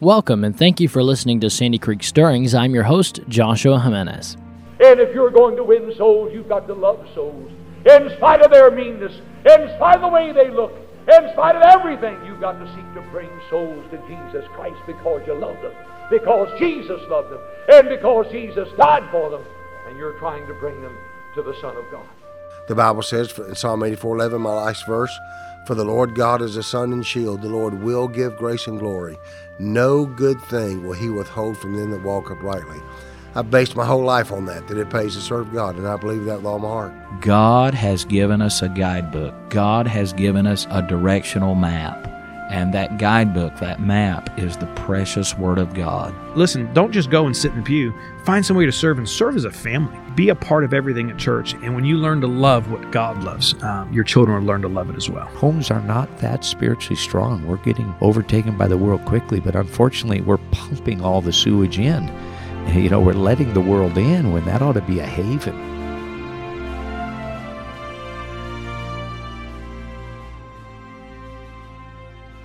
Welcome and thank you for listening to Sandy Creek Stirrings. I'm your host, Joshua Jimenez. And if you're going to win souls, you've got to love souls. In spite of their meanness, in spite of the way they look, in spite of everything, you've got to seek to bring souls to Jesus Christ because you love them, because Jesus loved them, and because Jesus died for them, and you're trying to bring them to the Son of God. The Bible says in Psalm 84 11, my last verse, For the Lord God is a sun and shield. The Lord will give grace and glory. No good thing will he withhold from them that walk uprightly. I've based my whole life on that, that it pays to serve God, and I believe that with all my heart. God has given us a guidebook. God has given us a directional map. And that guidebook, that map, is the precious Word of God. Listen, don't just go and sit in the pew. Find some way to serve and serve as a family. Be a part of everything at church. And when you learn to love what God loves, um, your children will learn to love it as well. Homes are not that spiritually strong. We're getting overtaken by the world quickly, but unfortunately, we're pumping all the sewage in. You know, we're letting the world in when that ought to be a haven.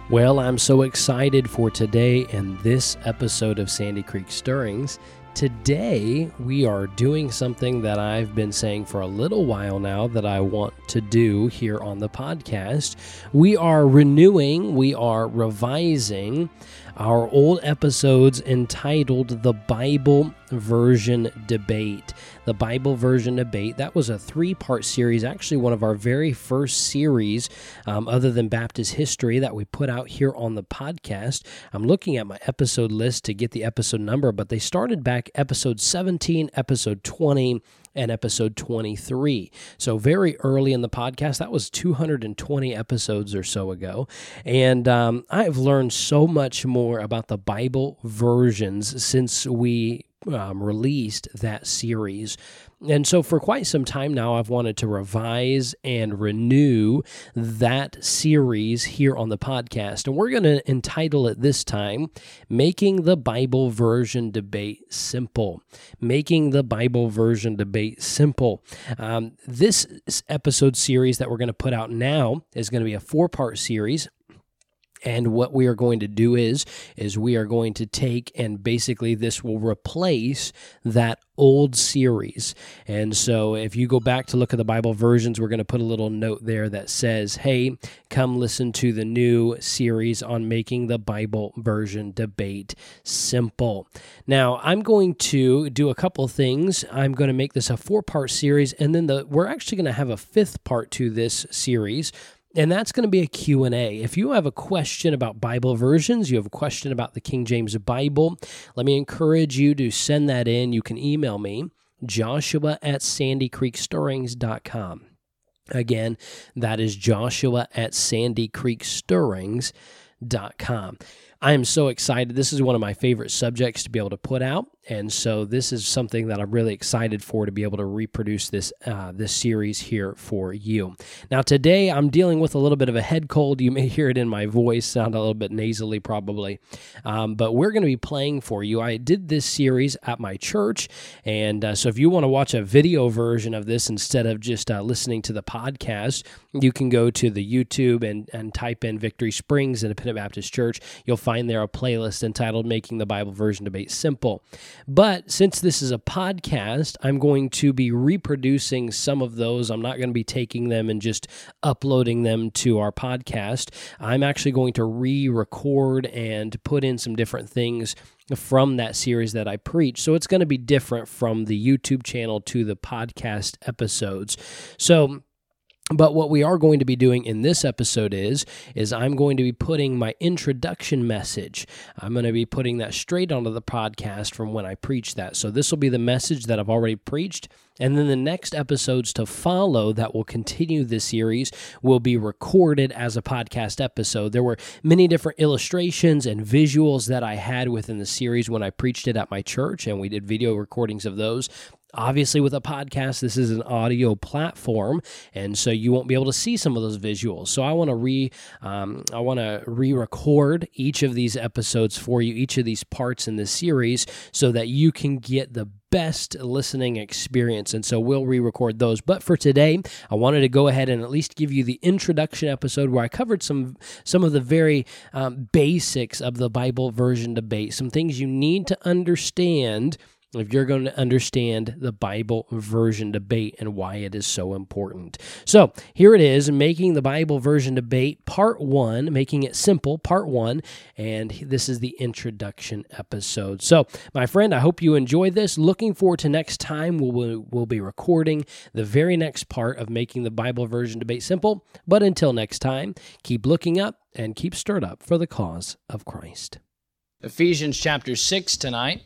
Well, I'm so excited for today and this episode of Sandy Creek Stirrings. Today, we are doing something that I've been saying for a little while now that I want to do here on the podcast. We are renewing, we are revising our old episodes entitled The Bible Version Debate. The Bible Version Debate, that was a three part series, actually, one of our very first series, um, other than Baptist history, that we put out here on the podcast. I'm looking at my episode list to get the episode number, but they started back episode 17, episode 20 and episode 23. So, very early in the podcast, that was 220 episodes or so ago. And um, I've learned so much more about the Bible versions since we um, released that series. And so, for quite some time now, I've wanted to revise and renew that series here on the podcast. And we're going to entitle it this time Making the Bible Version Debate Simple. Making the Bible Version Debate Simple. Um, this episode series that we're going to put out now is going to be a four part series and what we are going to do is is we are going to take and basically this will replace that old series. And so if you go back to look at the Bible versions, we're going to put a little note there that says, "Hey, come listen to the new series on making the Bible version debate simple." Now, I'm going to do a couple things. I'm going to make this a four-part series and then the we're actually going to have a fifth part to this series and that's going to be a q&a if you have a question about bible versions you have a question about the king james bible let me encourage you to send that in. You can email me joshua at sandycreekstirrings.com again that is joshua at sandycreekstirrings.com i am so excited. This is one of my favorite subjects to be able to put out and so this is something that I'm really excited for to be able to reproduce this uh, this series here for you. Now today I'm dealing with a little bit of a head cold. You may hear it in my voice, sound a little bit nasally probably, um, but we're going to be playing for you. I did this series at my church, and uh, so if you want to watch a video version of this instead of just uh, listening to the podcast, you can go to the YouTube and and type in Victory Springs Independent Baptist Church. You'll find there a playlist entitled "Making the Bible Version Debate Simple." But since this is a podcast, I'm going to be reproducing some of those. I'm not going to be taking them and just uploading them to our podcast. I'm actually going to re record and put in some different things from that series that I preach. So it's going to be different from the YouTube channel to the podcast episodes. So, but what we are going to be doing in this episode is is I'm going to be putting my introduction message. I'm going to be putting that straight onto the podcast from when I preach that. So this will be the message that I've already preached and then the next episodes to follow that will continue this series will be recorded as a podcast episode. There were many different illustrations and visuals that I had within the series when I preached it at my church, and we did video recordings of those. Obviously, with a podcast, this is an audio platform, and so you won't be able to see some of those visuals. So I want to re, um, I want to re-record each of these episodes for you, each of these parts in this series, so that you can get the best listening experience. And so we'll re record those. But for today, I wanted to go ahead and at least give you the introduction episode where I covered some, some of the very um, basics of the Bible version debate, some things you need to understand if you're going to understand the Bible version debate and why it is so important. So, here it is making the Bible version debate, part one, making it simple, part one. And this is the introduction episode. So, my friend, I hope you enjoy this. Looking forward to next time. We'll, we'll be recording the very next part of making the Bible version debate simple. But until next time, keep looking up and keep stirred up for the cause of Christ. Ephesians chapter 6 tonight.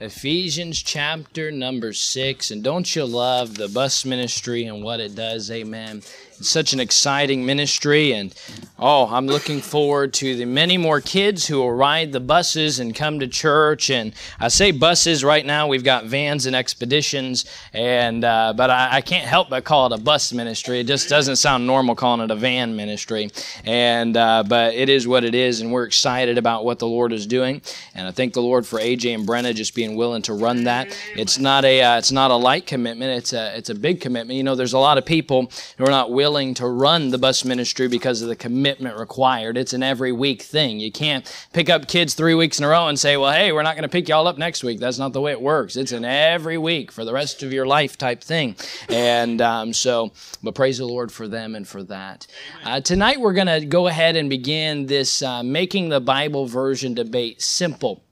Ephesians chapter number six. And don't you love the bus ministry and what it does? Amen. Such an exciting ministry. And oh, I'm looking forward to the many more kids who will ride the buses and come to church. And I say buses right now, we've got vans and expeditions. And, uh, but I, I can't help but call it a bus ministry. It just doesn't sound normal calling it a van ministry. And, uh, but it is what it is. And we're excited about what the Lord is doing. And I thank the Lord for AJ and Brenna just being willing to run that. It's not a, uh, it's not a light commitment. It's a, it's a big commitment. You know, there's a lot of people who are not willing willing to run the bus ministry because of the commitment required. It's an every week thing. You can't pick up kids three weeks in a row and say, well, hey, we're not going to pick y'all up next week. That's not the way it works. It's an every week for the rest of your life type thing. And um, so, but praise the Lord for them and for that. Uh, tonight, we're going to go ahead and begin this uh, Making the Bible Version debate simple.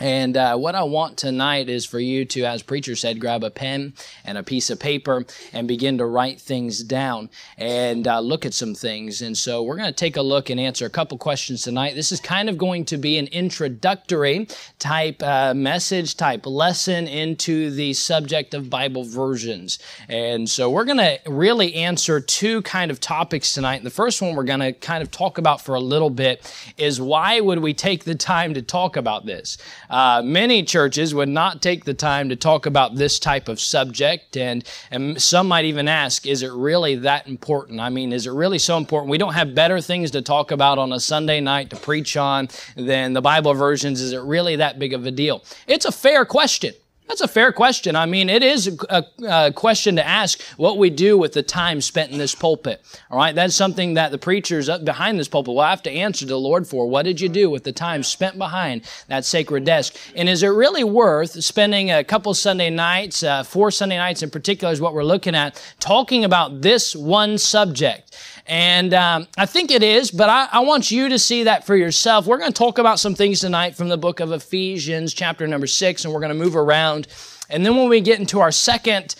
And uh, what I want tonight is for you to, as preacher said, grab a pen and a piece of paper and begin to write things down and uh, look at some things. And so we're going to take a look and answer a couple questions tonight. This is kind of going to be an introductory type uh, message, type lesson into the subject of Bible versions. And so we're going to really answer two kind of topics tonight. And the first one we're going to kind of talk about for a little bit is why would we take the time to talk about this? Uh, many churches would not take the time to talk about this type of subject, and, and some might even ask, is it really that important? I mean, is it really so important? We don't have better things to talk about on a Sunday night to preach on than the Bible versions. Is it really that big of a deal? It's a fair question. That's a fair question. I mean, it is a, a, question to ask what we do with the time spent in this pulpit. All right, that's something that the preachers up behind this pulpit will have to answer to the Lord for. What did you do with the time spent behind that sacred desk? And is it really worth spending a couple Sunday nights, uh, four Sunday nights in particular, is what we're looking at, talking about this one subject? And um, I think it is, but I, I, want you to see that for yourself. We're going to talk about some things tonight from the book of Ephesians, chapter number six, and we're going to move around. And then when we get into our second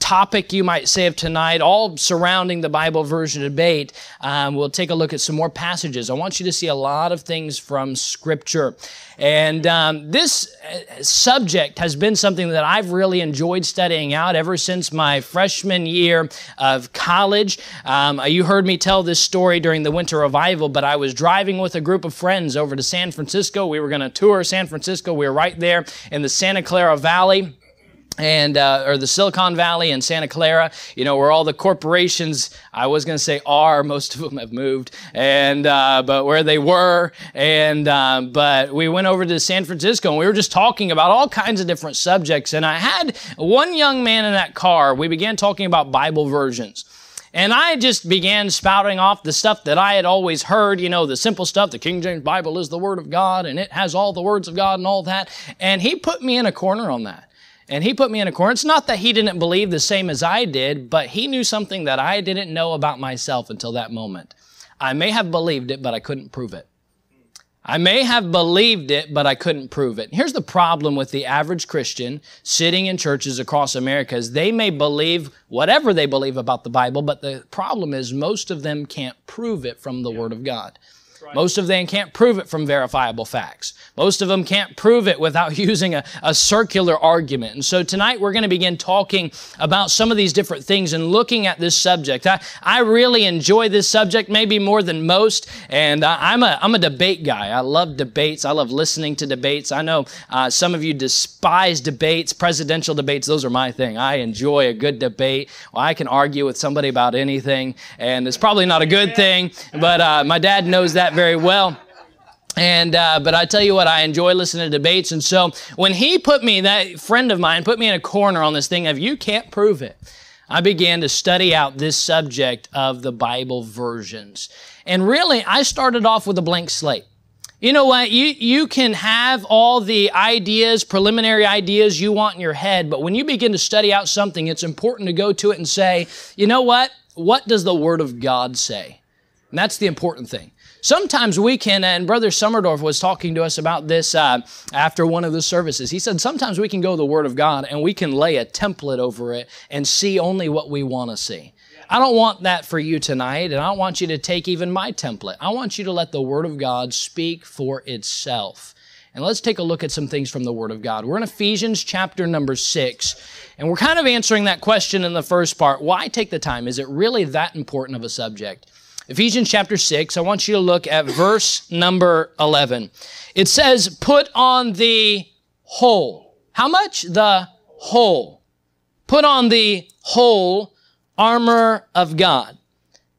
topic, you might say, of tonight, all surrounding the Bible version debate, um, we'll take a look at some more passages. I want you to see a lot of things from Scripture. And um, this uh, subject has been something that I've really enjoyed studying out ever since my freshman year of college. Um, you heard me tell this story during the winter revival, but I was driving with a group of friends over to San Francisco. We were going to tour San Francisco. We were right there in the Santa Clara Valley and uh, or the Silicon Valley and Santa Clara, you know, where all the corporations I was going to say are, most of them have moved, and uh, but where they were, and uh, but we went over to San Francisco and we were just talking about all kinds of different subjects, and I had one young man in that car. We began talking about Bible versions. And I just began spouting off the stuff that I had always heard, you know, the simple stuff. The King James Bible is the Word of God and it has all the words of God and all that. And he put me in a corner on that. And he put me in a corner. It's not that he didn't believe the same as I did, but he knew something that I didn't know about myself until that moment. I may have believed it, but I couldn't prove it. I may have believed it, but I couldn't prove it. Here's the problem with the average Christian sitting in churches across America is they may believe whatever they believe about the Bible, but the problem is most of them can't prove it from the Word of God. Most of them can't prove it from verifiable facts. Most of them can't prove it without using a, a circular argument. And so tonight we're going to begin talking about some of these different things and looking at this subject. I, I really enjoy this subject, maybe more than most. And I, am a, I'm a debate guy. I love debates. I love listening to debates. I know uh, some of you despise debates, presidential debates. Those are my thing. I enjoy a good debate. Well, I can argue with somebody about anything, and it's probably not a good thing, but uh, my dad knows that very well. And uh, but I tell you what, I enjoy listening to debates. And so when he put me, that friend of mine, put me in a corner on this thing of you can't prove it. I began to study out this subject of the Bible versions. And really, I started off with a blank slate. You know what? You, you can have all the ideas, preliminary ideas you want in your head, but when you begin to study out something, it's important to go to it and say, you know what? What does the Word of God say? And that's the important thing. Sometimes we can, and Brother Summerdorf was talking to us about this uh, after one of the services. He said sometimes we can go the Word of God and we can lay a template over it and see only what we want to see. I don't want that for you tonight, and I don't want you to take even my template. I want you to let the Word of God speak for itself. And let's take a look at some things from the Word of God. We're in Ephesians chapter number six, and we're kind of answering that question in the first part. Why take the time? Is it really that important of a subject? Ephesians chapter 6, I want you to look at verse number 11. It says, Put on the whole. How much? The whole. Put on the whole armor of God,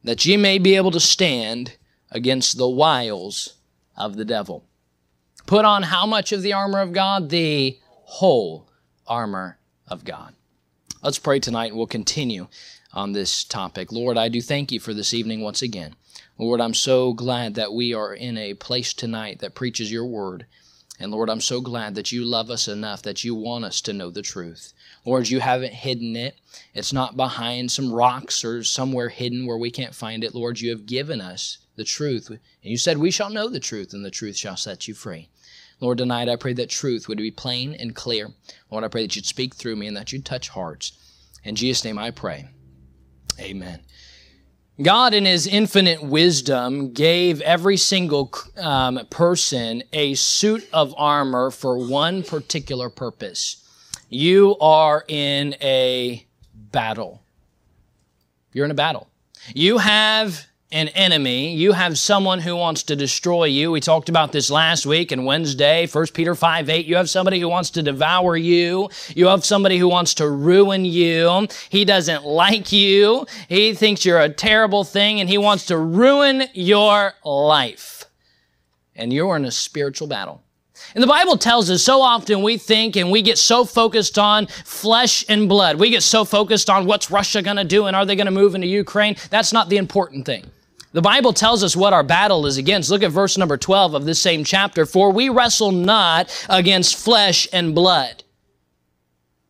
that ye may be able to stand against the wiles of the devil. Put on how much of the armor of God? The whole armor of God. Let's pray tonight and we'll continue on this topic. Lord, I do thank you for this evening once again. Lord, I'm so glad that we are in a place tonight that preaches your word. And Lord, I'm so glad that you love us enough that you want us to know the truth. Lord, you haven't hidden it. It's not behind some rocks or somewhere hidden where we can't find it. Lord, you have given us the truth. And you said, We shall know the truth, and the truth shall set you free. Lord, tonight I pray that truth would be plain and clear. Lord, I pray that you'd speak through me and that you'd touch hearts. In Jesus' name I pray. Amen. God, in His infinite wisdom, gave every single um, person a suit of armor for one particular purpose. You are in a battle. You're in a battle. You have an enemy. You have someone who wants to destroy you. We talked about this last week and Wednesday, 1 Peter 5 8. You have somebody who wants to devour you. You have somebody who wants to ruin you. He doesn't like you. He thinks you're a terrible thing and he wants to ruin your life. And you're in a spiritual battle. And the Bible tells us so often we think and we get so focused on flesh and blood. We get so focused on what's Russia going to do and are they going to move into Ukraine? That's not the important thing. The Bible tells us what our battle is against. Look at verse number 12 of this same chapter. For we wrestle not against flesh and blood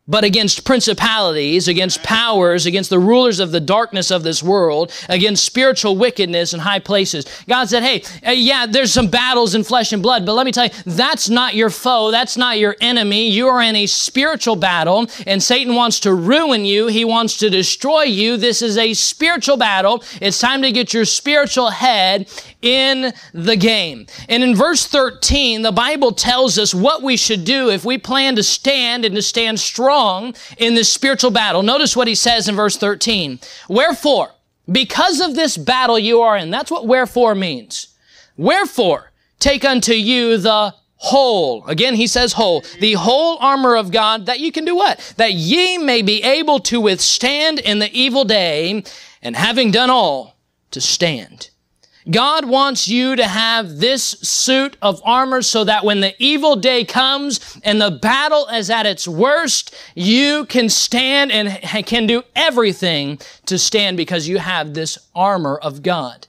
but against principalities, against powers, against the rulers of the darkness of this world, against spiritual wickedness in high places. God said, Hey, uh, yeah, there's some battles in flesh and blood, but let me tell you, that's not your foe. That's not your enemy. You are in a spiritual battle, and Satan wants to ruin you. He wants to destroy you. This is a spiritual battle. It's time to get your spiritual head in the game. And in verse 13, the Bible tells us what we should do if we plan to stand and to stand strong in this spiritual battle. Notice what he says in verse 13. Wherefore, because of this battle you are in, that's what wherefore means. Wherefore, take unto you the whole. Again, he says whole. The whole armor of God that you can do what? That ye may be able to withstand in the evil day and having done all to stand. God wants you to have this suit of armor so that when the evil day comes and the battle is at its worst, you can stand and can do everything to stand because you have this armor of God.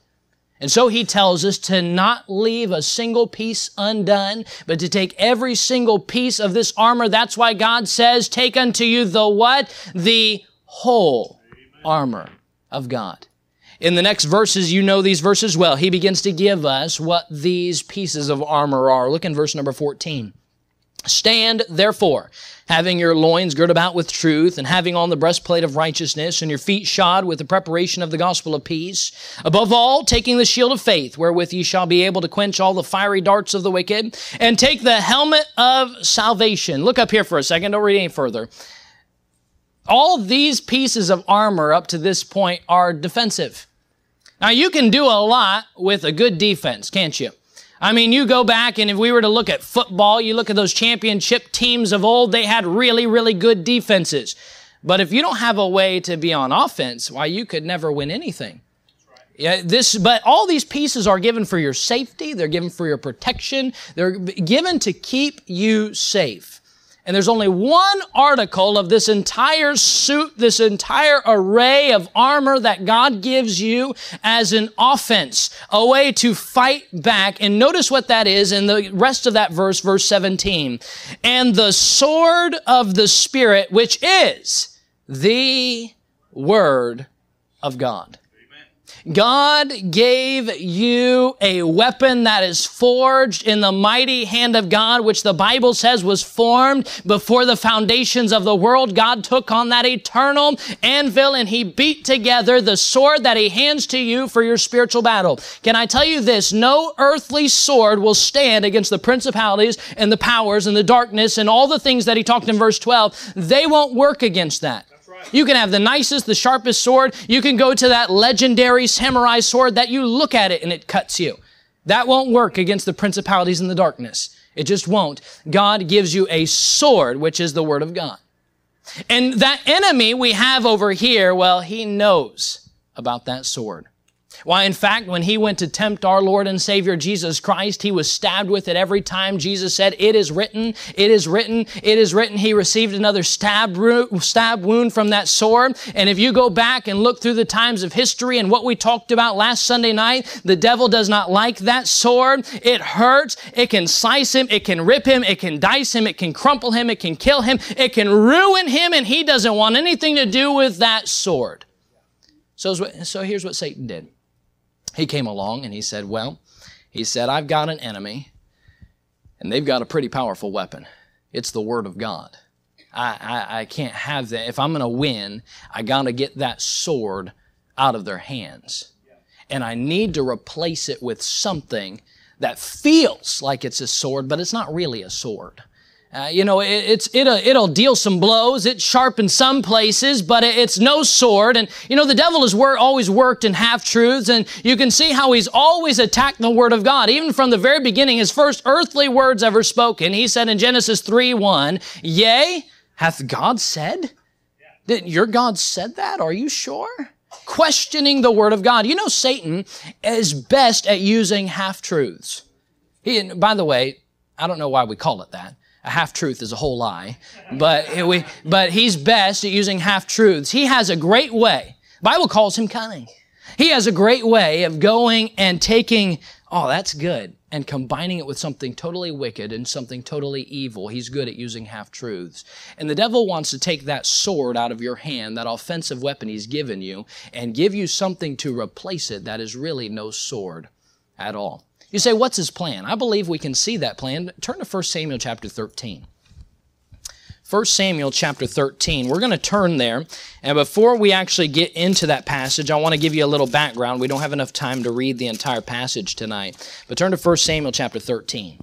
And so he tells us to not leave a single piece undone, but to take every single piece of this armor. That's why God says, take unto you the what? The whole armor of God. In the next verses, you know these verses well. He begins to give us what these pieces of armor are. Look in verse number 14. Stand therefore, having your loins girt about with truth, and having on the breastplate of righteousness, and your feet shod with the preparation of the gospel of peace. Above all, taking the shield of faith, wherewith ye shall be able to quench all the fiery darts of the wicked, and take the helmet of salvation. Look up here for a second, don't read any further. All these pieces of armor up to this point are defensive. Now, you can do a lot with a good defense, can't you? I mean, you go back and if we were to look at football, you look at those championship teams of old, they had really, really good defenses. But if you don't have a way to be on offense, why, you could never win anything. Yeah, this, but all these pieces are given for your safety. They're given for your protection. They're given to keep you safe. And there's only one article of this entire suit, this entire array of armor that God gives you as an offense, a way to fight back. And notice what that is in the rest of that verse, verse 17. And the sword of the Spirit, which is the word of God. God gave you a weapon that is forged in the mighty hand of God, which the Bible says was formed before the foundations of the world. God took on that eternal anvil and he beat together the sword that he hands to you for your spiritual battle. Can I tell you this? No earthly sword will stand against the principalities and the powers and the darkness and all the things that he talked in verse 12. They won't work against that. You can have the nicest, the sharpest sword. You can go to that legendary samurai sword that you look at it and it cuts you. That won't work against the principalities in the darkness. It just won't. God gives you a sword, which is the word of God. And that enemy we have over here, well, he knows about that sword. Why, in fact, when he went to tempt our Lord and Savior Jesus Christ, he was stabbed with it every time Jesus said, It is written, it is written, it is written. He received another stab, stab wound from that sword. And if you go back and look through the times of history and what we talked about last Sunday night, the devil does not like that sword. It hurts. It can slice him. It can rip him. It can dice him. It can crumple him. It can kill him. It can ruin him. And he doesn't want anything to do with that sword. So, so here's what Satan did he came along and he said, Well, he said, I've got an enemy, and they've got a pretty powerful weapon. It's the Word of God. I, I, I can't have that. If I'm going to win, I got to get that sword out of their hands. And I need to replace it with something that feels like it's a sword, but it's not really a sword. Uh, you know, it, it's, it'll, it'll deal some blows. It's sharp in some places, but it, it's no sword. And, you know, the devil has wor- always worked in half-truths, and you can see how he's always attacked the word of God. Even from the very beginning, his first earthly words ever spoken, he said in Genesis 3, 1, Yea, hath God said? Did your God said that? Are you sure? Questioning the word of God. You know, Satan is best at using half-truths. He, by the way, I don't know why we call it that a half truth is a whole lie, but we, but he's best at using half truths. He has a great way. Bible calls him cunning. He has a great way of going and taking, oh, that's good, and combining it with something totally wicked and something totally evil. He's good at using half truths. And the devil wants to take that sword out of your hand, that offensive weapon he's given you, and give you something to replace it that is really no sword at all. You say, what's his plan? I believe we can see that plan. Turn to 1 Samuel chapter 13. 1 Samuel chapter 13. We're going to turn there. And before we actually get into that passage, I want to give you a little background. We don't have enough time to read the entire passage tonight. But turn to 1 Samuel chapter 13.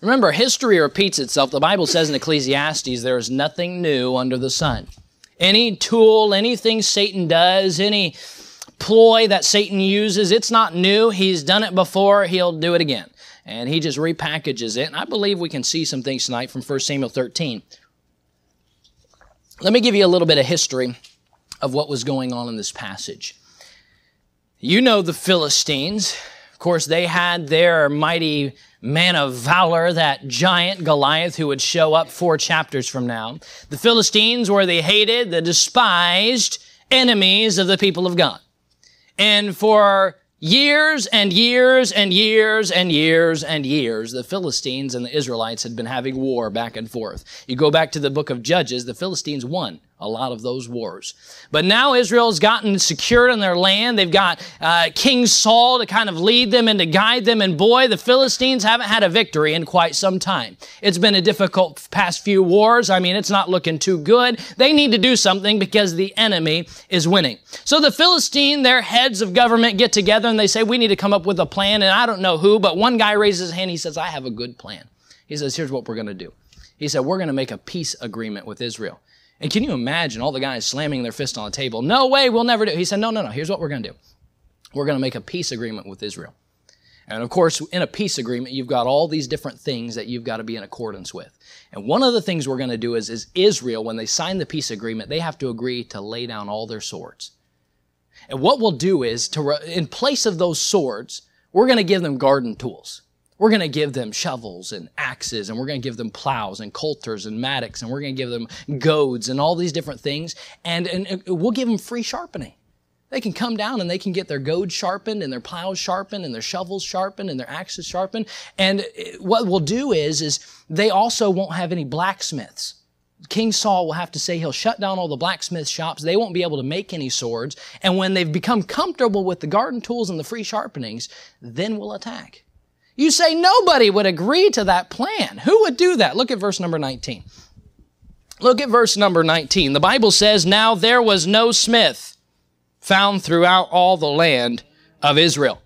Remember, history repeats itself. The Bible says in Ecclesiastes, there is nothing new under the sun. Any tool, anything Satan does, any ploy that Satan uses, it's not new. He's done it before, he'll do it again. And he just repackages it. And I believe we can see some things tonight from 1 Samuel 13. Let me give you a little bit of history of what was going on in this passage. You know the Philistines. Of course, they had their mighty man of valor, that giant Goliath who would show up four chapters from now. The Philistines were the hated, the despised enemies of the people of God. And for years and years and years and years and years, the Philistines and the Israelites had been having war back and forth. You go back to the book of Judges, the Philistines won a lot of those wars. But now Israel's gotten secured in their land. They've got uh, King Saul to kind of lead them and to guide them. And boy, the Philistines haven't had a victory in quite some time. It's been a difficult past few wars. I mean, it's not looking too good. They need to do something because the enemy is winning. So the Philistine, their heads of government get together and they say, we need to come up with a plan. And I don't know who, but one guy raises his hand. He says, I have a good plan. He says, here's what we're going to do. He said, we're going to make a peace agreement with Israel. And can you imagine all the guys slamming their fist on the table? No way, we'll never do. It. He said, no, no, no. Here's what we're going to do. We're going to make a peace agreement with Israel. And of course, in a peace agreement, you've got all these different things that you've got to be in accordance with. And one of the things we're going to do is, is Israel, when they sign the peace agreement, they have to agree to lay down all their swords. And what we'll do is, to, in place of those swords, we're going to give them garden tools. We're going to give them shovels and axes, and we're going to give them plows and coulters and mattocks, and we're going to give them goads and all these different things. And, and we'll give them free sharpening. They can come down and they can get their goads sharpened and their plows sharpened and their shovels sharpened and their axes sharpened. And what we'll do is, is they also won't have any blacksmiths. King Saul will have to say he'll shut down all the blacksmith shops. They won't be able to make any swords. And when they've become comfortable with the garden tools and the free sharpenings, then we'll attack. You say nobody would agree to that plan. Who would do that? Look at verse number 19. Look at verse number 19. The Bible says, Now there was no smith found throughout all the land of Israel.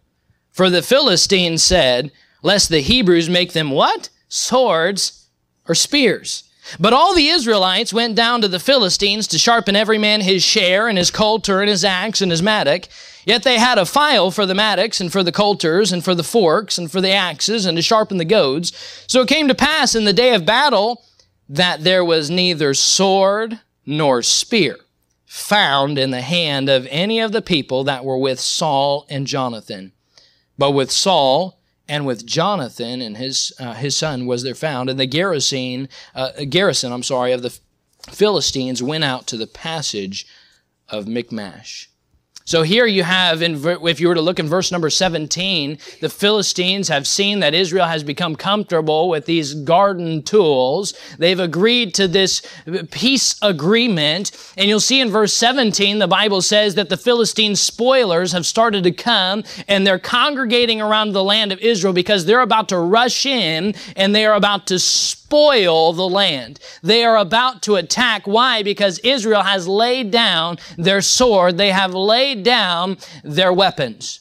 For the Philistines said, Lest the Hebrews make them what? Swords or spears. But all the Israelites went down to the Philistines to sharpen every man his share and his coulter and his axe and his mattock. Yet they had a file for the mattocks and for the coulters and for the forks and for the axes and to sharpen the goads. So it came to pass in the day of battle that there was neither sword nor spear found in the hand of any of the people that were with Saul and Jonathan. But with Saul and with Jonathan and his uh, his son was there found, and the garrison uh, garrison I'm sorry of the Philistines went out to the passage of Michmash. So here you have, in, if you were to look in verse number 17, the Philistines have seen that Israel has become comfortable with these garden tools. They've agreed to this peace agreement. And you'll see in verse 17, the Bible says that the Philistine spoilers have started to come and they're congregating around the land of Israel because they're about to rush in and they are about to spoil the land. They are about to attack. Why? Because Israel has laid down their sword. They have laid down their weapons.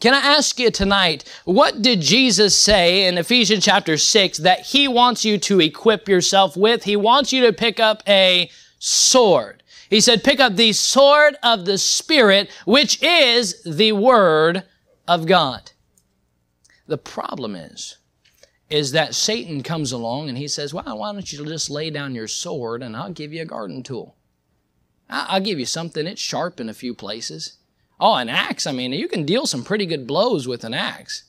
Can I ask you tonight, what did Jesus say in Ephesians chapter 6 that he wants you to equip yourself with? He wants you to pick up a sword. He said, pick up the sword of the Spirit, which is the Word of God. The problem is, is that Satan comes along and he says, Well, why don't you just lay down your sword and I'll give you a garden tool? I'll give you something It's sharp in a few places. Oh, an axe. I mean, you can deal some pretty good blows with an axe.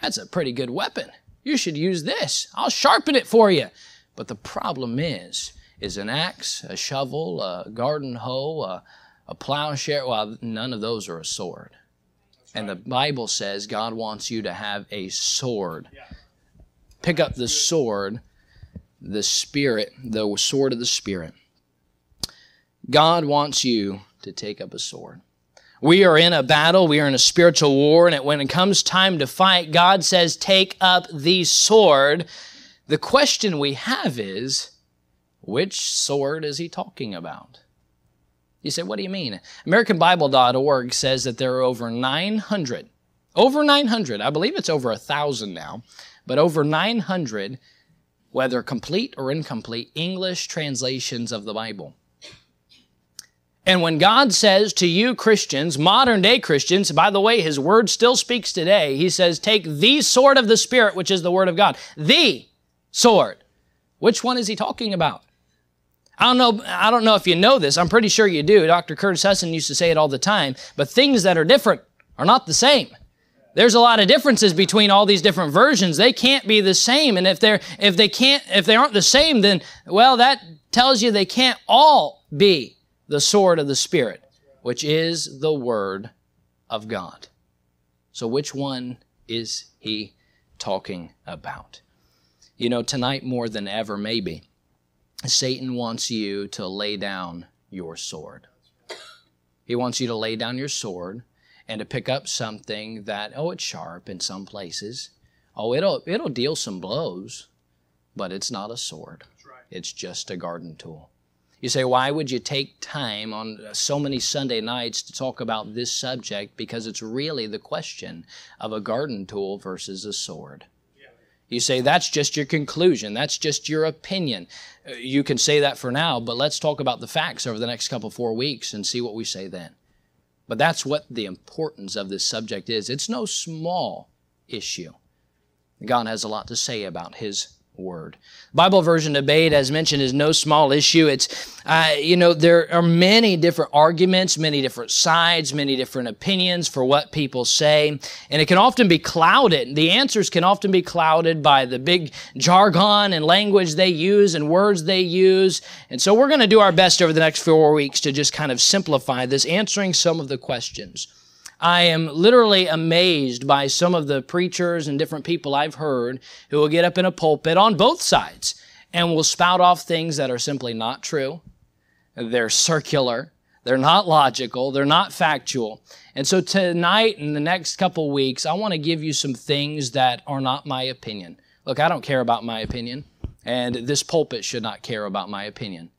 That's a pretty good weapon. You should use this. I'll sharpen it for you. But the problem is, is an axe, a shovel, a garden hoe, a, a plowshare, well, none of those are a sword. And the Bible says God wants you to have a sword. Yeah pick up the sword, the Spirit, the sword of the Spirit. God wants you to take up a sword. We are in a battle, we are in a spiritual war, and when it comes time to fight, God says, Take up the sword. The question we have is, which sword is he talking about? You say, what do you mean? AmericanBible.org says that there are over 900, over 900, I believe it's over a thousand now, but over 900, whether complete or incomplete, English translations of the Bible. And when God says to you Christians, modern day Christians, by the way, His word still speaks today, He says, take the sword of the Spirit, which is the word of God. The sword. Which one is He talking about? I don't know, I don't know if you know this. I'm pretty sure you do. Dr. Curtis Hutson used to say it all the time. But things that are different are not the same there's a lot of differences between all these different versions. They can't be the same. And if they're, if they can't, if they aren't the same, then, well, that tells you they can't all be the sword of the Spirit, which is the Word of God. So which one is he talking about? You know, tonight more than ever, maybe, Satan wants you to lay down your sword. He wants you to lay down your sword and to pick up something that oh it's sharp in some places. Oh it'll it'll deal some blows but it's not a sword. Right. it's just a garden tool. You say why would you take time on so many sunday nights to talk about this subject? Because it's really the question of a garden tool versus a sword. You say that's just your conclusion. That's just your opinion. Uh, you can say that for now but let's talk about the facts over the next couple four weeks and see what we say then But that's what the importance of this subject is. It's no small issue. God has a lot to say about His word. Bible version debate, as mentioned, is no small issue. It's, uh, you know, there are many different arguments, many different sides, many different opinions for what people say, and it can often be clouded. The answers can often be clouded by the big jargon and language they use and words they use. And so we're going to do our best over the next four weeks to just kind of simplify this, answering some of the questions. I am literally amazed by some of the preachers and different people I've heard who will get up in a pulpit on both sides and will spout off things that are simply not true. They're circular. They're not logical. They're not factual. And so tonight and the next couple weeks, I want to give you some things that are not my opinion. Look, I don't care about my opinion, and this pulpit should not care about my opinion.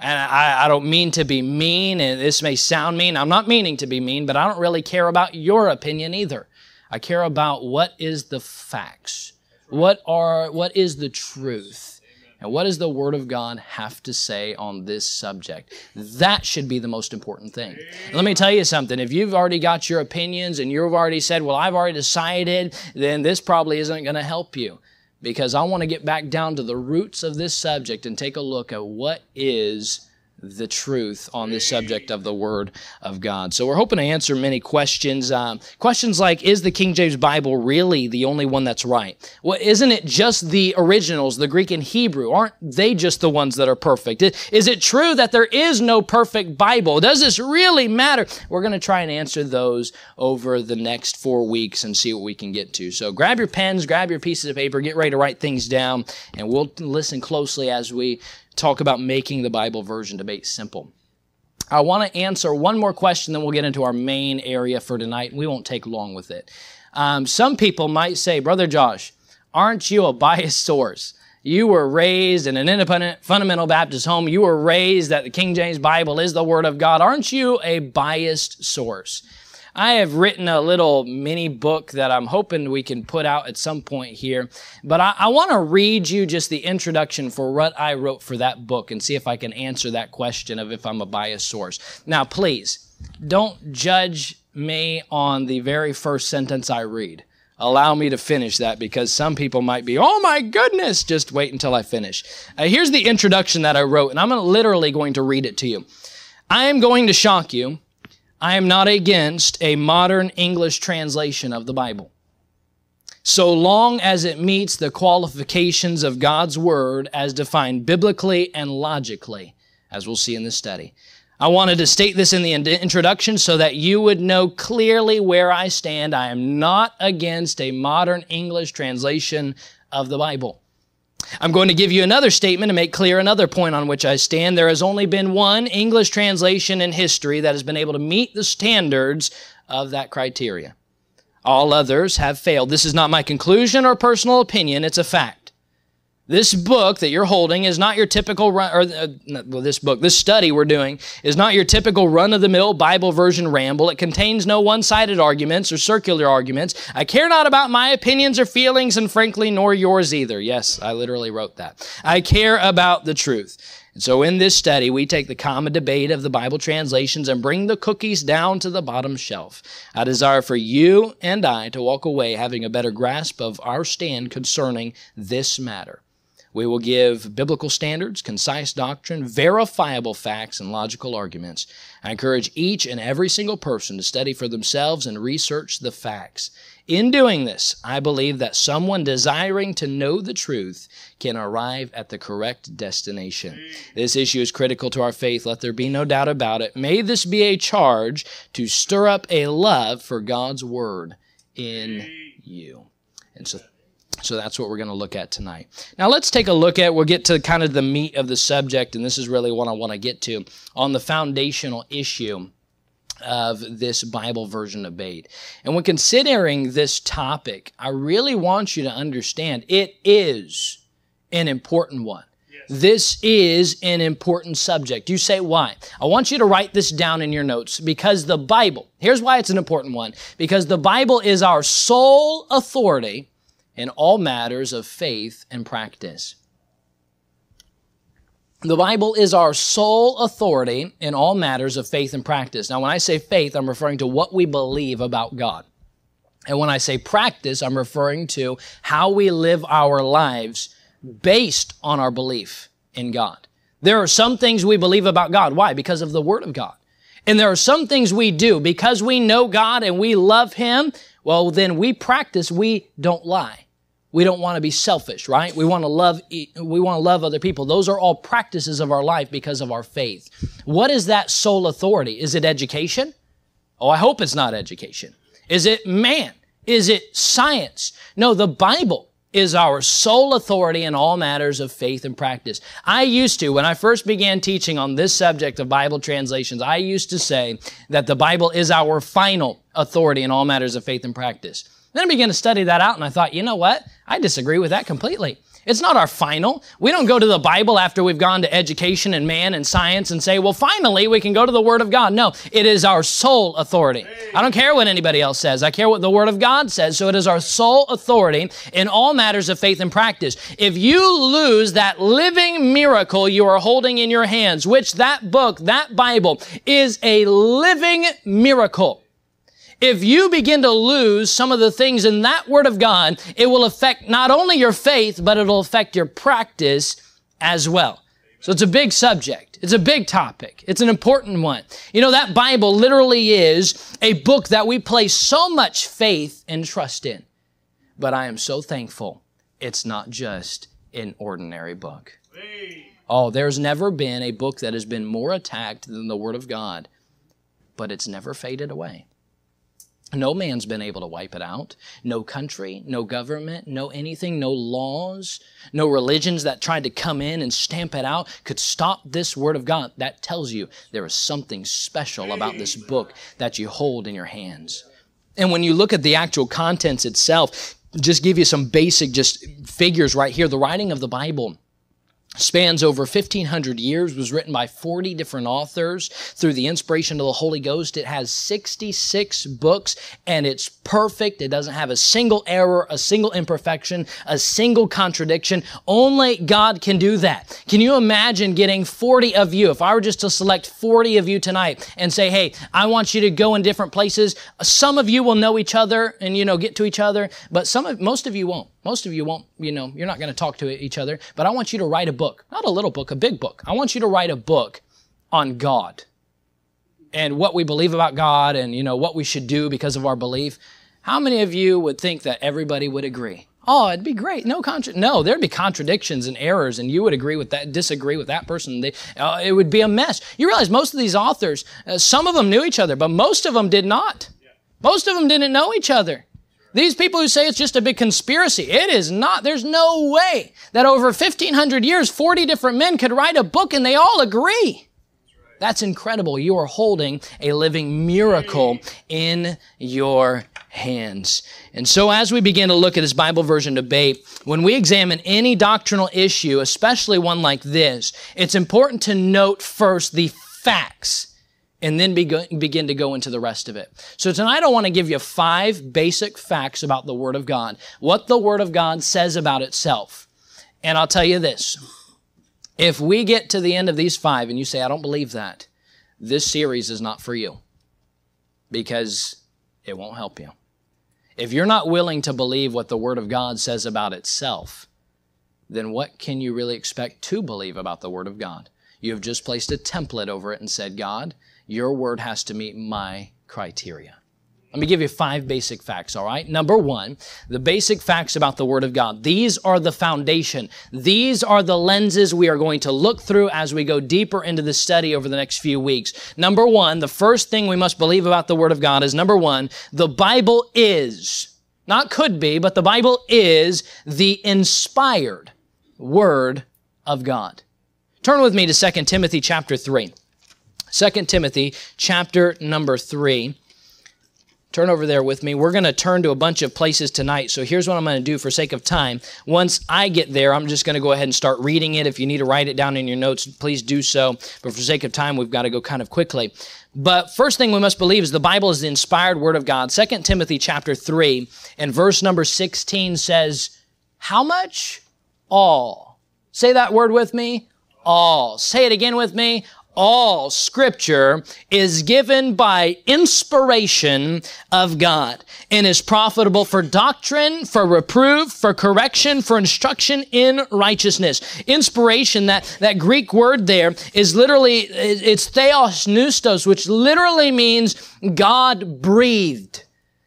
And I, I, don't mean to be mean, and this may sound mean. I'm not meaning to be mean, but I don't really care about your opinion either. I care about what is the facts. What are what is the truth? And what does the Word of God have to say on this subject? That should be the most important thing. let me tell you something. If you've already got your opinions and you've already said, well, I've already decided, then this probably isn't going to help you because I want to get back down to the roots of this subject and take a look at what is the truth on this subject of the Word of God. So we're hoping to answer many questions. Um, questions like, is the King James Bible really the only one that's right? Well, isn't it just the originals, the Greek and Hebrew? Aren't they just the ones that are perfect? Is it true that there is no perfect Bible? Does this really matter? We're going to try and answer those over the next four weeks and see what we can get to. So grab your pens, grab your pieces of paper, get ready to write things down, and we'll listen closely as we talk about making the Bible version debate simple. I want to answer one more question, then we'll get into our main area for tonight. We won't take long with it. Um, some people might say, Brother Josh, aren't you a biased source? You were raised in an independent fundamental Baptist home. You were raised that the King James Bible is the Word of God. Aren't you a biased source? I have written a little mini book that I'm hoping we can put out at some point here. But I, I want to read you just the introduction for what I wrote for that book and see if I can answer that question of if I'm a biased source. Now, please, don't judge me on the very first sentence I read. Allow me to finish that because some people might be, oh my goodness, just wait until I finish. Uh, here's the introduction that I wrote, and I'm literally going to read it to you. I am going to shock you I am not against a modern English translation of the Bible. So long as it meets the qualifications of God's Word as defined biblically and logically, as we'll see in this study. I wanted to state this in the introduction so that you would know clearly where I stand. I am not against a modern English translation of the Bible. I'm going to give you another statement to make clear another point on which I stand. There has only been one English translation in history that has been able to meet the standards of that criteria. All others have failed. This is not my conclusion or personal opinion, it's a fact. This book that you're holding is not your typical run, or uh, well, this book, this study we're doing is not your typical run of the mill Bible version ramble. It contains no one sided arguments or circular arguments. I care not about my opinions or feelings, and frankly, nor yours either. Yes, I literally wrote that. I care about the truth. And so in this study, we take the common debate of the Bible translations and bring the cookies down to the bottom shelf. I desire for you and I to walk away having a better grasp of our stand concerning this matter. We will give biblical standards, concise doctrine, verifiable facts, and logical arguments. I encourage each and every single person to study for themselves and research the facts. In doing this, I believe that someone desiring to know the truth can arrive at the correct destination. This issue is critical to our faith. Let there be no doubt about it. May this be a charge to stir up a love for God's word in you. And so so that's what we're going to look at tonight. Now let's take a look at, we'll get to kind of the meat of the subject, and this is really what I want to get to on the foundational issue of this Bible version debate. And when considering this topic, I really want you to understand it is an important one. This is an important subject. You say why? I want you to write this down in your notes because the Bible, here's why it's an important one. Because the Bible is our sole authority in all matters of faith and practice. The Bible is our sole authority in all matters of faith and practice. Now, when I say faith, I'm referring to what we believe about God. And when I say practice, I'm referring to how we live our lives based on our belief in God. There are some things we believe about God. Why? Because of the Word of God. And there are some things we do because we know God and we love Him. Well, then we practice, we don't lie. We don't want to be selfish, right? We want to love, we want to love other people. Those are all practices of our life because of our faith. What is that sole authority? Is it education? Oh, I hope it's not education. Is it man? Is it science? No, the Bible is our sole authority in all matters of faith and practice. I used to, when I first began teaching on this subject of Bible translations, I used to say that the Bible is our final authority in all matters of faith and practice. Then I began to study that out and I thought, you know what? I disagree with that completely. It's not our final. We don't go to the Bible after we've gone to education and man and science and say, well, finally we can go to the Word of God. No, it is our sole authority. I don't care what anybody else says. I care what the Word of God says. So it is our sole authority in all matters of faith and practice. If you lose that living miracle you are holding in your hands, which that book, that Bible is a living miracle. If you begin to lose some of the things in that Word of God, it will affect not only your faith, but it'll affect your practice as well. So it's a big subject. It's a big topic. It's an important one. You know, that Bible literally is a book that we place so much faith and trust in. But I am so thankful it's not just an ordinary book. Oh, there's never been a book that has been more attacked than the Word of God, but it's never faded away. No man's been able to wipe it out. No country, no government, no anything, no laws, no religions that tried to come in and stamp it out could stop this Word of God. That tells you there is something special about this book that you hold in your hands. And when you look at the actual contents itself, just give you some basic just figures right here. The writing of the Bible spans over 1500 years was written by 40 different authors through the inspiration of the holy ghost. It has 66 books and it's perfect. It doesn't have a single error a single imperfection a single contradiction. Only god can do that. Can you imagine getting 40 of you? If i were just to select 40 of you tonight and say hey i want you to go in different places some of you will know each other and you know get to each other but some of most of you won't most of you won't, you know, you're not going to talk to each other, but I want you to write a book. Not a little book, a big book. I want you to write a book on God and what we believe about God and, you know, what we should do because of our belief. How many of you would think that everybody would agree? Oh, it'd be great. No contra- No, there'd be contradictions and errors, and you would agree with that, disagree with that person. They, uh, it would be a mess. You realize most of these authors, uh, some of them knew each other, but most of them did not. Most of them didn't know each other. These people who say it's just a big conspiracy, it is not. There's no way that over 1500 years, 40 different men could write a book and they all agree. That's incredible. You are holding a living miracle in your hands. And so as we begin to look at this Bible version debate, when we examine any doctrinal issue, especially one like this, it's important to note first the facts and then begin to go into the rest of it. So tonight I want to give you five basic facts about the Word of God, what the Word of God says about itself. And I'll tell you this. If we get to the end of these five and you say, I don't believe that, this series is not for you because it won't help you. If you're not willing to believe what the Word of God says about itself, then what can you really expect to believe about the Word of God? You have just placed a template over it and said, God, your word has to meet my criteria. Let me give you five basic facts, all right? Number one, the basic facts about the Word of God. These are the foundation. These are the lenses we are going to look through as we go deeper into the study over the next few weeks. Number one, the first thing we must believe about the Word of God is number one, the Bible is, not could be, but the Bible is the inspired Word of God. Turn with me to 2 Timothy chapter 3. 2 Timothy chapter number 3. Turn over there with me. We're going to turn to a bunch of places tonight. So here's what I'm going to do for sake of time. Once I get there, I'm just going to go ahead and start reading it. If you need to write it down in your notes, please do so. But for sake of time, we've got to go kind of quickly. But first thing we must believe is the Bible is the inspired word of God. 2 Timothy chapter 3 and verse number 16 says, How much? All. Say that word with me all. Say it again with me all scripture is given by inspiration of God and is profitable for doctrine, for reproof, for correction, for instruction in righteousness. Inspiration, that, that Greek word there is literally, it's theopneustos, which literally means God breathed.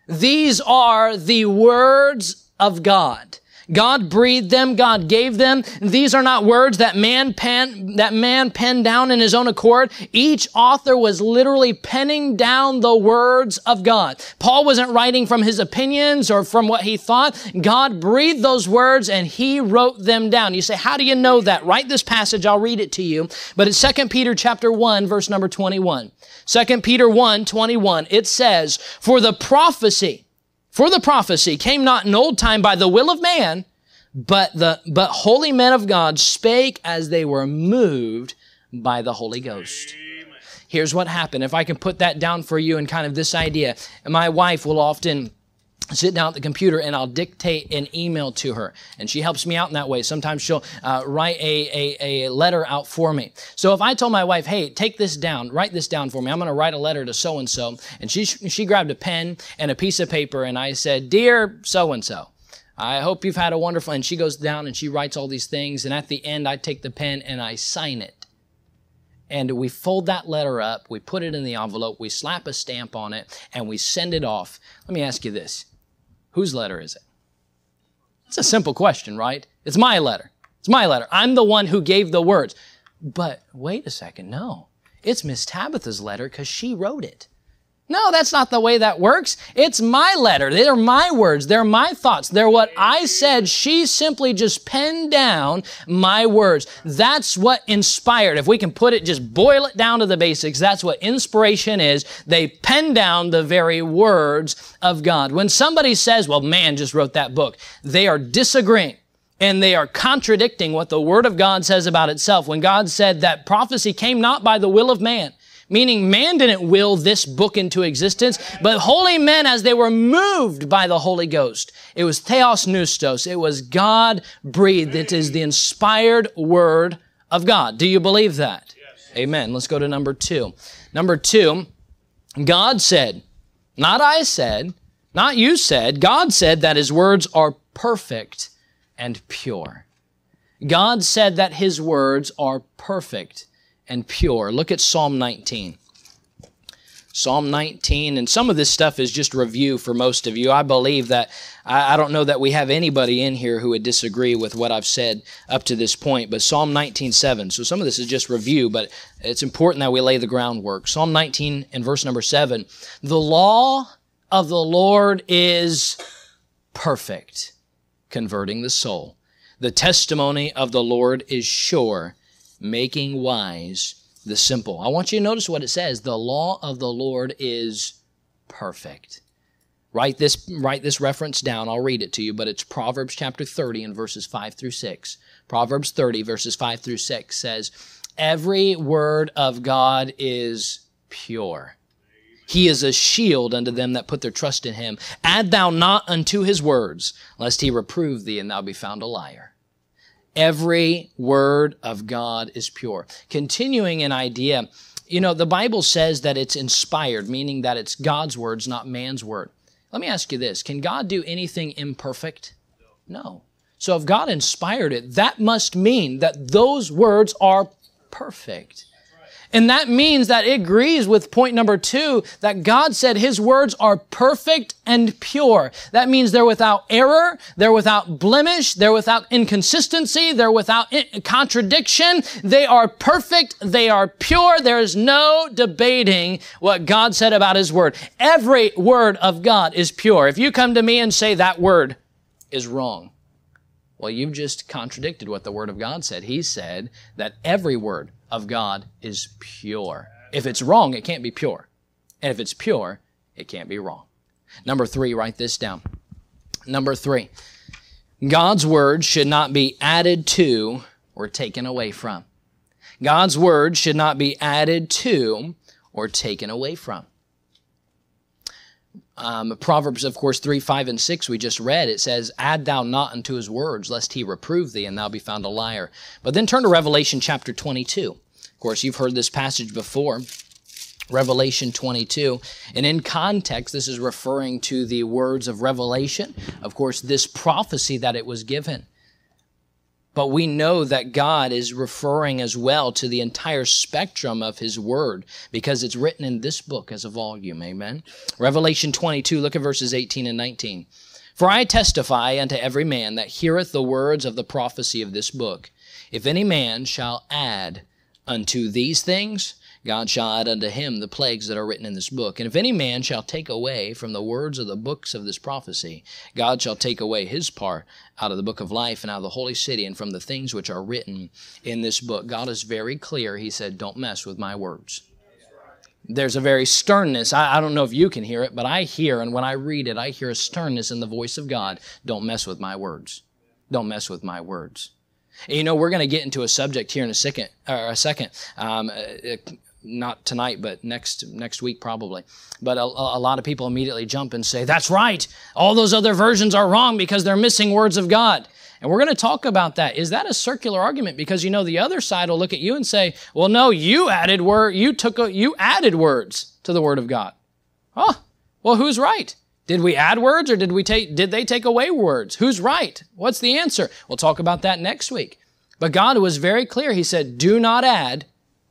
These are the words of God. God breathed them. God gave them. These are not words that man pen, that man penned down in his own accord. Each author was literally penning down the words of God. Paul wasn't writing from his opinions or from what he thought. God breathed those words and he wrote them down. You say, how do you know that? Write this passage. I'll read it to you. But it's 2 Peter chapter 1, verse number 21. 2 Peter 1, 21. It says, for the prophecy, for the prophecy came not in old time by the will of man, but the but holy men of God spake as they were moved by the Holy Ghost. Here's what happened. If I can put that down for you in kind of this idea, my wife will often sit down at the computer and I'll dictate an email to her. And she helps me out in that way. Sometimes she'll uh, write a, a, a letter out for me. So if I told my wife, hey, take this down, write this down for me. I'm going to write a letter to so and so. And she, she grabbed a pen and a piece of paper and I said, Dear so and so, I hope you've had a wonderful, and she goes down and she writes all these things. And at the end, I take the pen and I sign it. And we fold that letter up, we put it in the envelope, we slap a stamp on it, and we send it off. Let me ask you this Whose letter is it? It's a simple question, right? It's my letter. It's my letter. I'm the one who gave the words. But wait a second, no. It's Miss Tabitha's letter because she wrote it. No, that's not the way that works. It's my letter. They're my words. They're my thoughts. They're what I said. She simply just penned down my words. That's what inspired. If we can put it, just boil it down to the basics, that's what inspiration is. They pen down the very words of God. When somebody says, well, man just wrote that book, they are disagreeing and they are contradicting what the Word of God says about itself. When God said that prophecy came not by the will of man, meaning man didn't will this book into existence, but holy men as they were moved by the Holy Ghost. It was theopneustos. It was God breathed. It is the inspired word of God. Do you believe that? Yes. Amen. Let's go to number two. Number two, God said, not I said, not you said, God said that his words are perfect and pure. God said that his words are perfect and pure. Look at Psalm 19. Psalm 19, and some of this stuff is just review for most of you. I believe that, I, I, don't know that we have anybody in here who would disagree with what I've said up to this point, but Psalm 19, 7. So some of this is just review, but it's important that we lay the groundwork. Psalm 19 and verse number 7. The law of the Lord is perfect, converting the soul. The testimony of the Lord is sure making wise the simple. I want you to notice what it says. The law of the Lord is perfect. Write this, write this reference down. I'll read it to you, but it's Proverbs chapter 30 and verses 5 through 6. Proverbs 30 verses 5 through 6 says, Every word of God is pure. He is a shield unto them that put their trust in him. Add thou not unto his words, lest he reprove thee and thou be found a liar. Every word of God is pure. Continuing an idea, you know, the Bible says that it's inspired, meaning that it's God's words, not man's word. Let me ask you this Can God do anything imperfect? No. So if God inspired it, that must mean that those words are perfect. And that means that it agrees with point number two that God said His words are perfect and pure. That means they're without error, they're without blemish, they're without inconsistency, they're without contradiction. They are perfect, they are pure. There is no debating what God said about His word. Every word of God is pure. If you come to me and say that word is wrong, well, you've just contradicted what the Word of God said. He said that every word of God is pure. If it's wrong, it can't be pure. And if it's pure, it can't be wrong. Number three, write this down. Number three, God's word should not be added to or taken away from. God's word should not be added to or taken away from. Um, Proverbs, of course, 3, 5, and 6, we just read, it says, Add thou not unto his words, lest he reprove thee, and thou be found a liar. But then turn to Revelation chapter 22. Of course, you've heard this passage before. Revelation 22. And in context, this is referring to the words of Revelation. Of course, this prophecy that it was given. But we know that God is referring as well to the entire spectrum of His Word because it's written in this book as a volume. Amen. Revelation 22, look at verses 18 and 19. For I testify unto every man that heareth the words of the prophecy of this book. If any man shall add unto these things, God shall add unto him the plagues that are written in this book. And if any man shall take away from the words of the books of this prophecy, God shall take away his part out of the book of life and out of the holy city and from the things which are written in this book. God is very clear. He said, Don't mess with my words. There's a very sternness. I, I don't know if you can hear it, but I hear, and when I read it, I hear a sternness in the voice of God. Don't mess with my words. Don't mess with my words. And you know, we're going to get into a subject here in a second. Or a second. Um, not tonight, but next next week probably. But a, a, lot of people immediately jump and say, "That's right. All those other versions are wrong because they're missing words of God." And we're going to talk about that. Is that a circular argument? Because you know the other side will look at you and say, "Well, no, you added word. You took a, you added words to the Word of God." Oh, well, who's right? Did we add words or did we take? Did they take away words? Who's right? What's the answer? We'll talk about that next week. But God was very clear. He said, "Do not add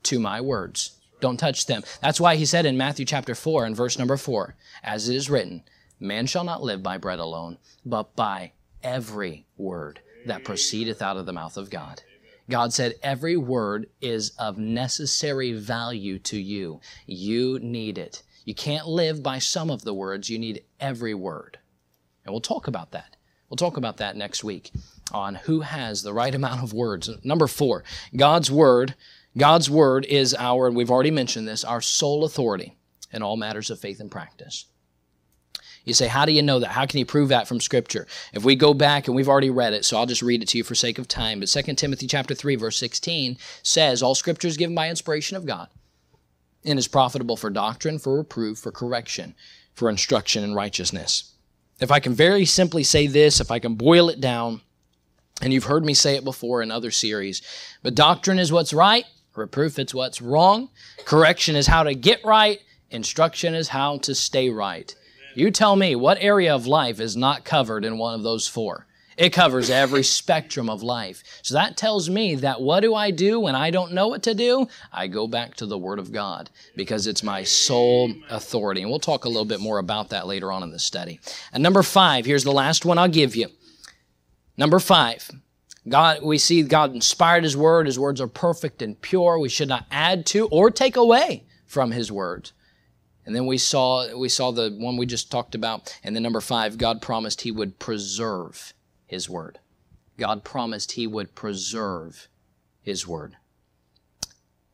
to my words." Don't touch them. That's why he said in Matthew chapter 4 and verse number 4, as it is written, man shall not live by bread alone, but by every word that proceedeth out of the mouth of God. God said every word is of necessary value to you. You need it. You can't live by some of the words. You need every word. And we'll talk about that. We'll talk about that next week on who has the right amount of words. Number four, God's word God's word is our, and we've already mentioned this, our sole authority in all matters of faith and practice. You say, how do you know that? How can you prove that from Scripture? If we go back, and we've already read it, so I'll just read it to you for sake of time. But 2 Timothy chapter 3, verse 16 says, All Scripture is given by inspiration of God and is profitable for doctrine, for reproof, for correction, for instruction in righteousness. If I can very simply say this, if I can boil it down, and you've heard me say it before in other series, but doctrine is what's right, Reproof is what's wrong. Correction is how to get right. Instruction is how to stay right. You tell me what area of life is not covered in one of those four. It covers every spectrum of life. So that tells me that what do I do when I don't know what to do? I go back to the Word of God because it's my sole authority. And we'll talk a little bit more about that later on in the study. And number five, here's the last one I'll give you. Number five, God, we see God inspired His Word. His words are perfect and pure. We should not add to or take away from His words. And then we saw we saw the one we just talked about. And then number five, God promised He would preserve His Word. God promised He would preserve His Word.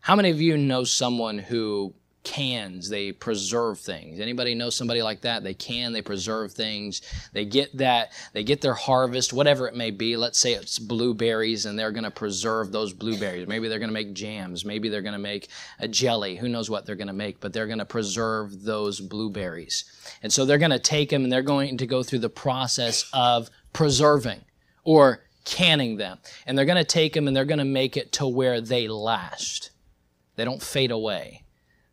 How many of you know someone who cans they preserve things. Anybody know somebody like that? They can they preserve things. They get that they get their harvest whatever it may be. Let's say it's blueberries and they're going to preserve those blueberries. Maybe they're going to make jams. Maybe they're going to make a jelly. Who knows what they're going to make but they're going to preserve those blueberries. And so they're going to take them and they're going to go through the process of preserving or canning them. And they're going to take them and they're going to make it to where they last. They don't fade away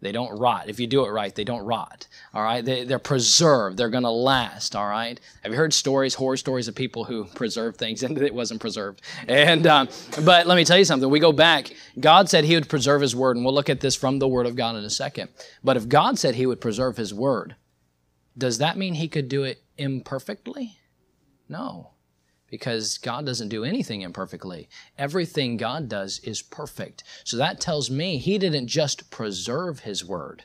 they don't rot. If you do it right, they don't rot. All right? They, they're preserved. They're going to last. All right? Have you heard stories, horror stories of people who preserve things and it wasn't preserved? And, um, but let me tell you something. We go back. God said He would preserve His word, and we'll look at this from the Word of God in a second. But if God said He would preserve His word, does that mean He could do it imperfectly? No because God doesn't do anything imperfectly. Everything God does is perfect. So that tells me He didn't just preserve His word.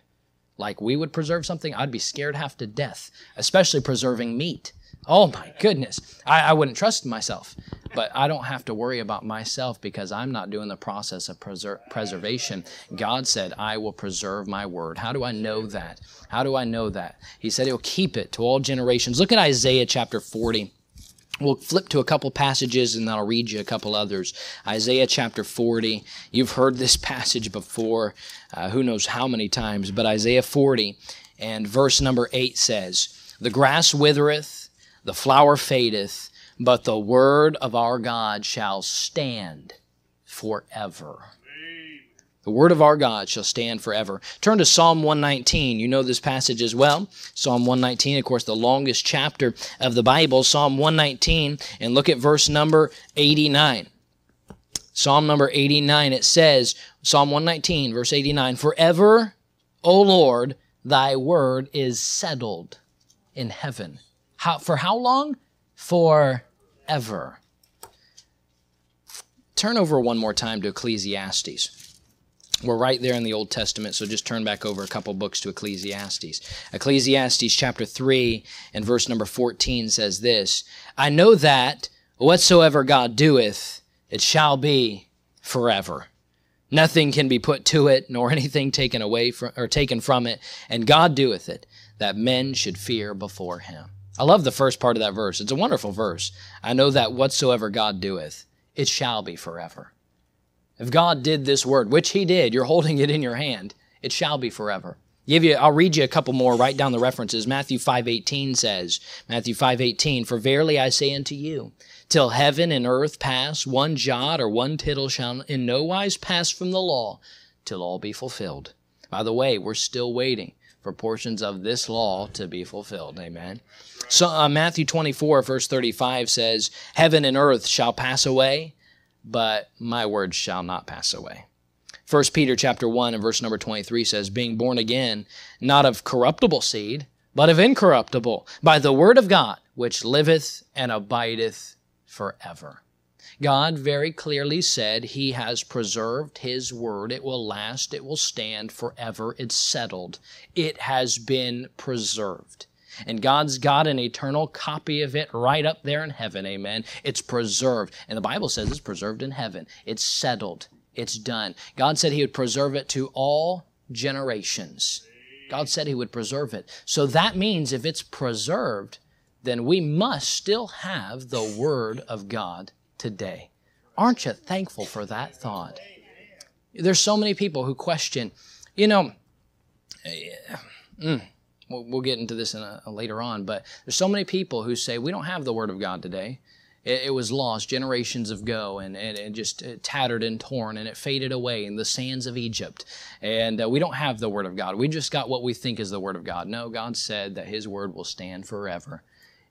Like we would preserve something, I'd be scared half to death, especially preserving meat. Oh my goodness. I, I wouldn't trust myself. But I don't have to worry about myself because I'm not doing the process of preser- preservation. God said, I will preserve my word. How do I know that? How do I know that? He said He'll keep it to all generations. Look at Isaiah chapter 40. We'll flip to a couple passages and I'll read you a couple others. Isaiah chapter 40. You've heard this passage before, uh, who knows how many times, but Isaiah 40 and verse number 8 says, The grass withereth, the flower fadeth, but the word of our God shall stand forever. The word of our God shall stand forever. Turn to Psalm 119. You know this passage as well. Psalm 119, of course, the longest chapter of the Bible, Psalm 119, and look at verse number 89. Psalm number 89, it says, Psalm 119, verse 89, Forever, O Lord, thy word is settled in heaven. How, for how long? Forever. Turn over one more time to Ecclesiastes. We're right there in the Old Testament, so just turn back over a couple books to Ecclesiastes. Ecclesiastes chapter 3 and verse number 14 says this I know that whatsoever God doeth, it shall be forever. Nothing can be put to it, nor anything taken away from or taken from it, and God doeth it, that men should fear before him. I love the first part of that verse. It's a wonderful verse. I know that whatsoever God doeth, it shall be forever. If God did this word, which He did, you're holding it in your hand, it shall be forever. Give you, I'll read you a couple more. Write down the references. Matthew 5:18 says, Matthew 5:18, "For verily I say unto you, till heaven and earth pass, one jot or one tittle shall in no wise pass from the law, till all be fulfilled." By the way, we're still waiting for portions of this law to be fulfilled. Amen. So uh, Matthew 24 verse 35 says, "Heaven and earth shall pass away, but my words shall not pass away. 1 Peter chapter 1 and verse number 23 says, being born again, not of corruptible seed, but of incorruptible, by the word of God, which liveth and abideth forever. God very clearly said he has preserved his word. It will last. It will stand forever. It's settled. It has been preserved. And God's got an eternal copy of it right up there in heaven. Amen. It's preserved. And the Bible says it's preserved in heaven. It's settled. It's done. God said He would preserve it to all generations. God said He would preserve it. So that means if it's preserved, then we must still have the Word of God today. Aren't you thankful for that thought? There's so many people who question, you know, mm, We'll, we'll get into this a, a later on, but there's so many people who say we don't have the Word of God today. It, it was lost generations ago, and, and it just it tattered and torn, and it faded away in the sands of Egypt. And uh, we don't have the Word of God. We just got what we think is the Word of God. No, God said that His Word will stand forever,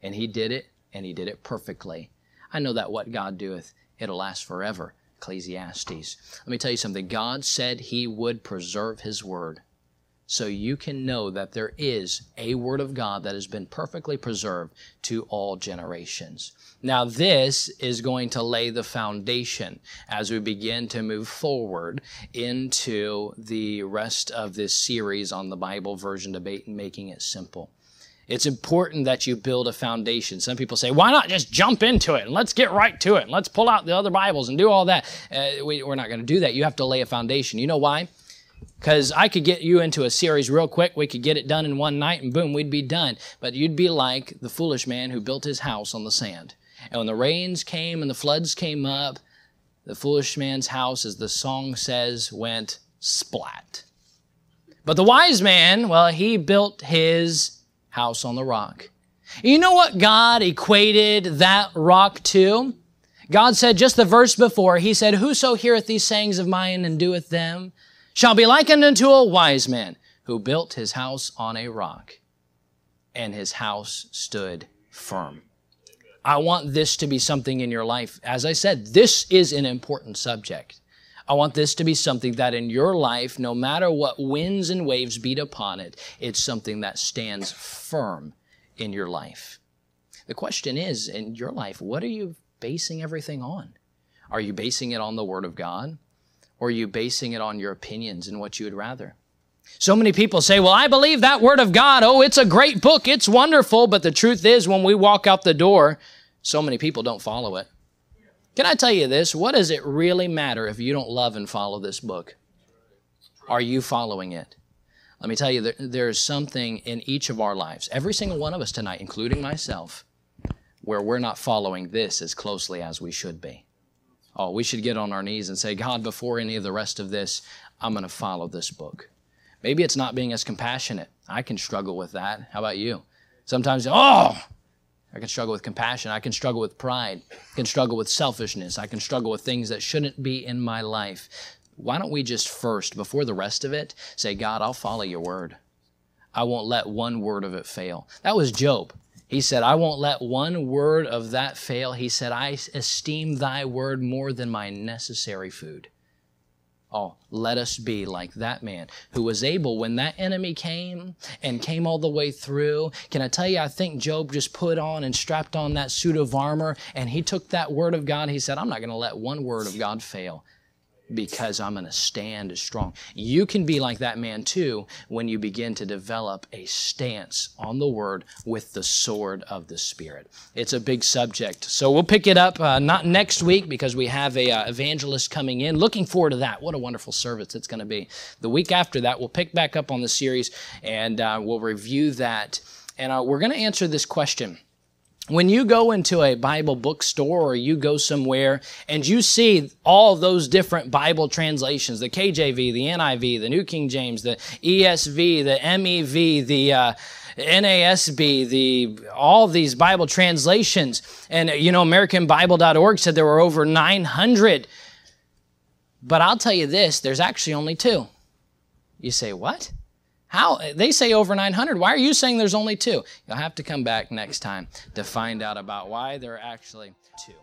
and He did it, and He did it perfectly. I know that what God doeth, it'll last forever. Ecclesiastes. Let me tell you something. God said He would preserve His Word so you can know that there is a Word of God that has been perfectly preserved to all generations. Now, this is going to lay the foundation as we begin to move forward into the rest of this series on the Bible version debate and making it simple. It's important that you build a foundation. Some people say, why not just jump into it and let's get right to it and let's pull out the other Bibles and do all that. Uh, we, we're not going to do that. You have to lay a foundation. You know why? Because I could get you into a series real quick. We could get it done in one night and boom, we'd be done. But you'd be like the foolish man who built his house on the sand. And when the rains came and the floods came up, the foolish man's house, as the song says, went splat. But the wise man, well, he built his house on the rock. You know what God equated that rock to? God said just the verse before, He said, Whoso heareth these sayings of mine and doeth them shall be likened unto a wise man who built his house on a rock, and his house stood firm. I want this to be something in your life. As I said, this is an important subject. I want this to be something that in your life, no matter what winds and waves beat upon it, it's something that stands firm in your life. The question is, in your life, what are you basing everything on? Are you basing it on the Word of God? Or are you basing it on your opinions and what you would rather? So many people say, Well, I believe that Word of God. Oh, it's a great book. It's wonderful. But the truth is, when we walk out the door, so many people don't follow it. Can I tell you this? What does it really matter if you don't love and follow this book? Are you following it? Let me tell you, there is something in each of our lives, every single one of us tonight, including myself, where we're not following this as closely as we should be. Oh, we should get on our knees and say, God, before any of the rest of this, I'm going to follow this book. Maybe it's not being as compassionate. I can struggle with that. How about you? Sometimes, oh, I can struggle with compassion. I can struggle with pride. I can struggle with selfishness. I can struggle with things that shouldn't be in my life. Why don't we just first, before the rest of it, say, God, I'll follow your word. I won't let one word of it fail. That was Job. He said, I won't let one word of that fail. He said, I esteem thy word more than my necessary food. Oh, let us be like that man who was able when that enemy came and came all the way through. Can I tell you, I think Job just put on and strapped on that suit of armor and he took that word of God. He said, I'm not going to let one word of God fail because I'm going to stand strong. You can be like that man too when you begin to develop a stance on the word with the sword of the Spirit. It's a big subject. So we'll pick it up uh, not next week because we have a uh, evangelist coming in. Looking forward to that. What a wonderful service it's going to be. The week after that, we'll pick back up on the series and uh, we'll review that. And uh, we're going to answer this question when you go into a Bible bookstore or you go somewhere and you see all those different Bible translations, the KJV, the NIV, the New King James, the ESV, the MEV, the uh, NASB, the all these Bible translations, and you know AmericanBible.org said there were over 900. But I'll tell you this: there's actually only two. You say what? How? They say over 900. Why are you saying there's only two? You'll have to come back next time to find out about why there are actually two.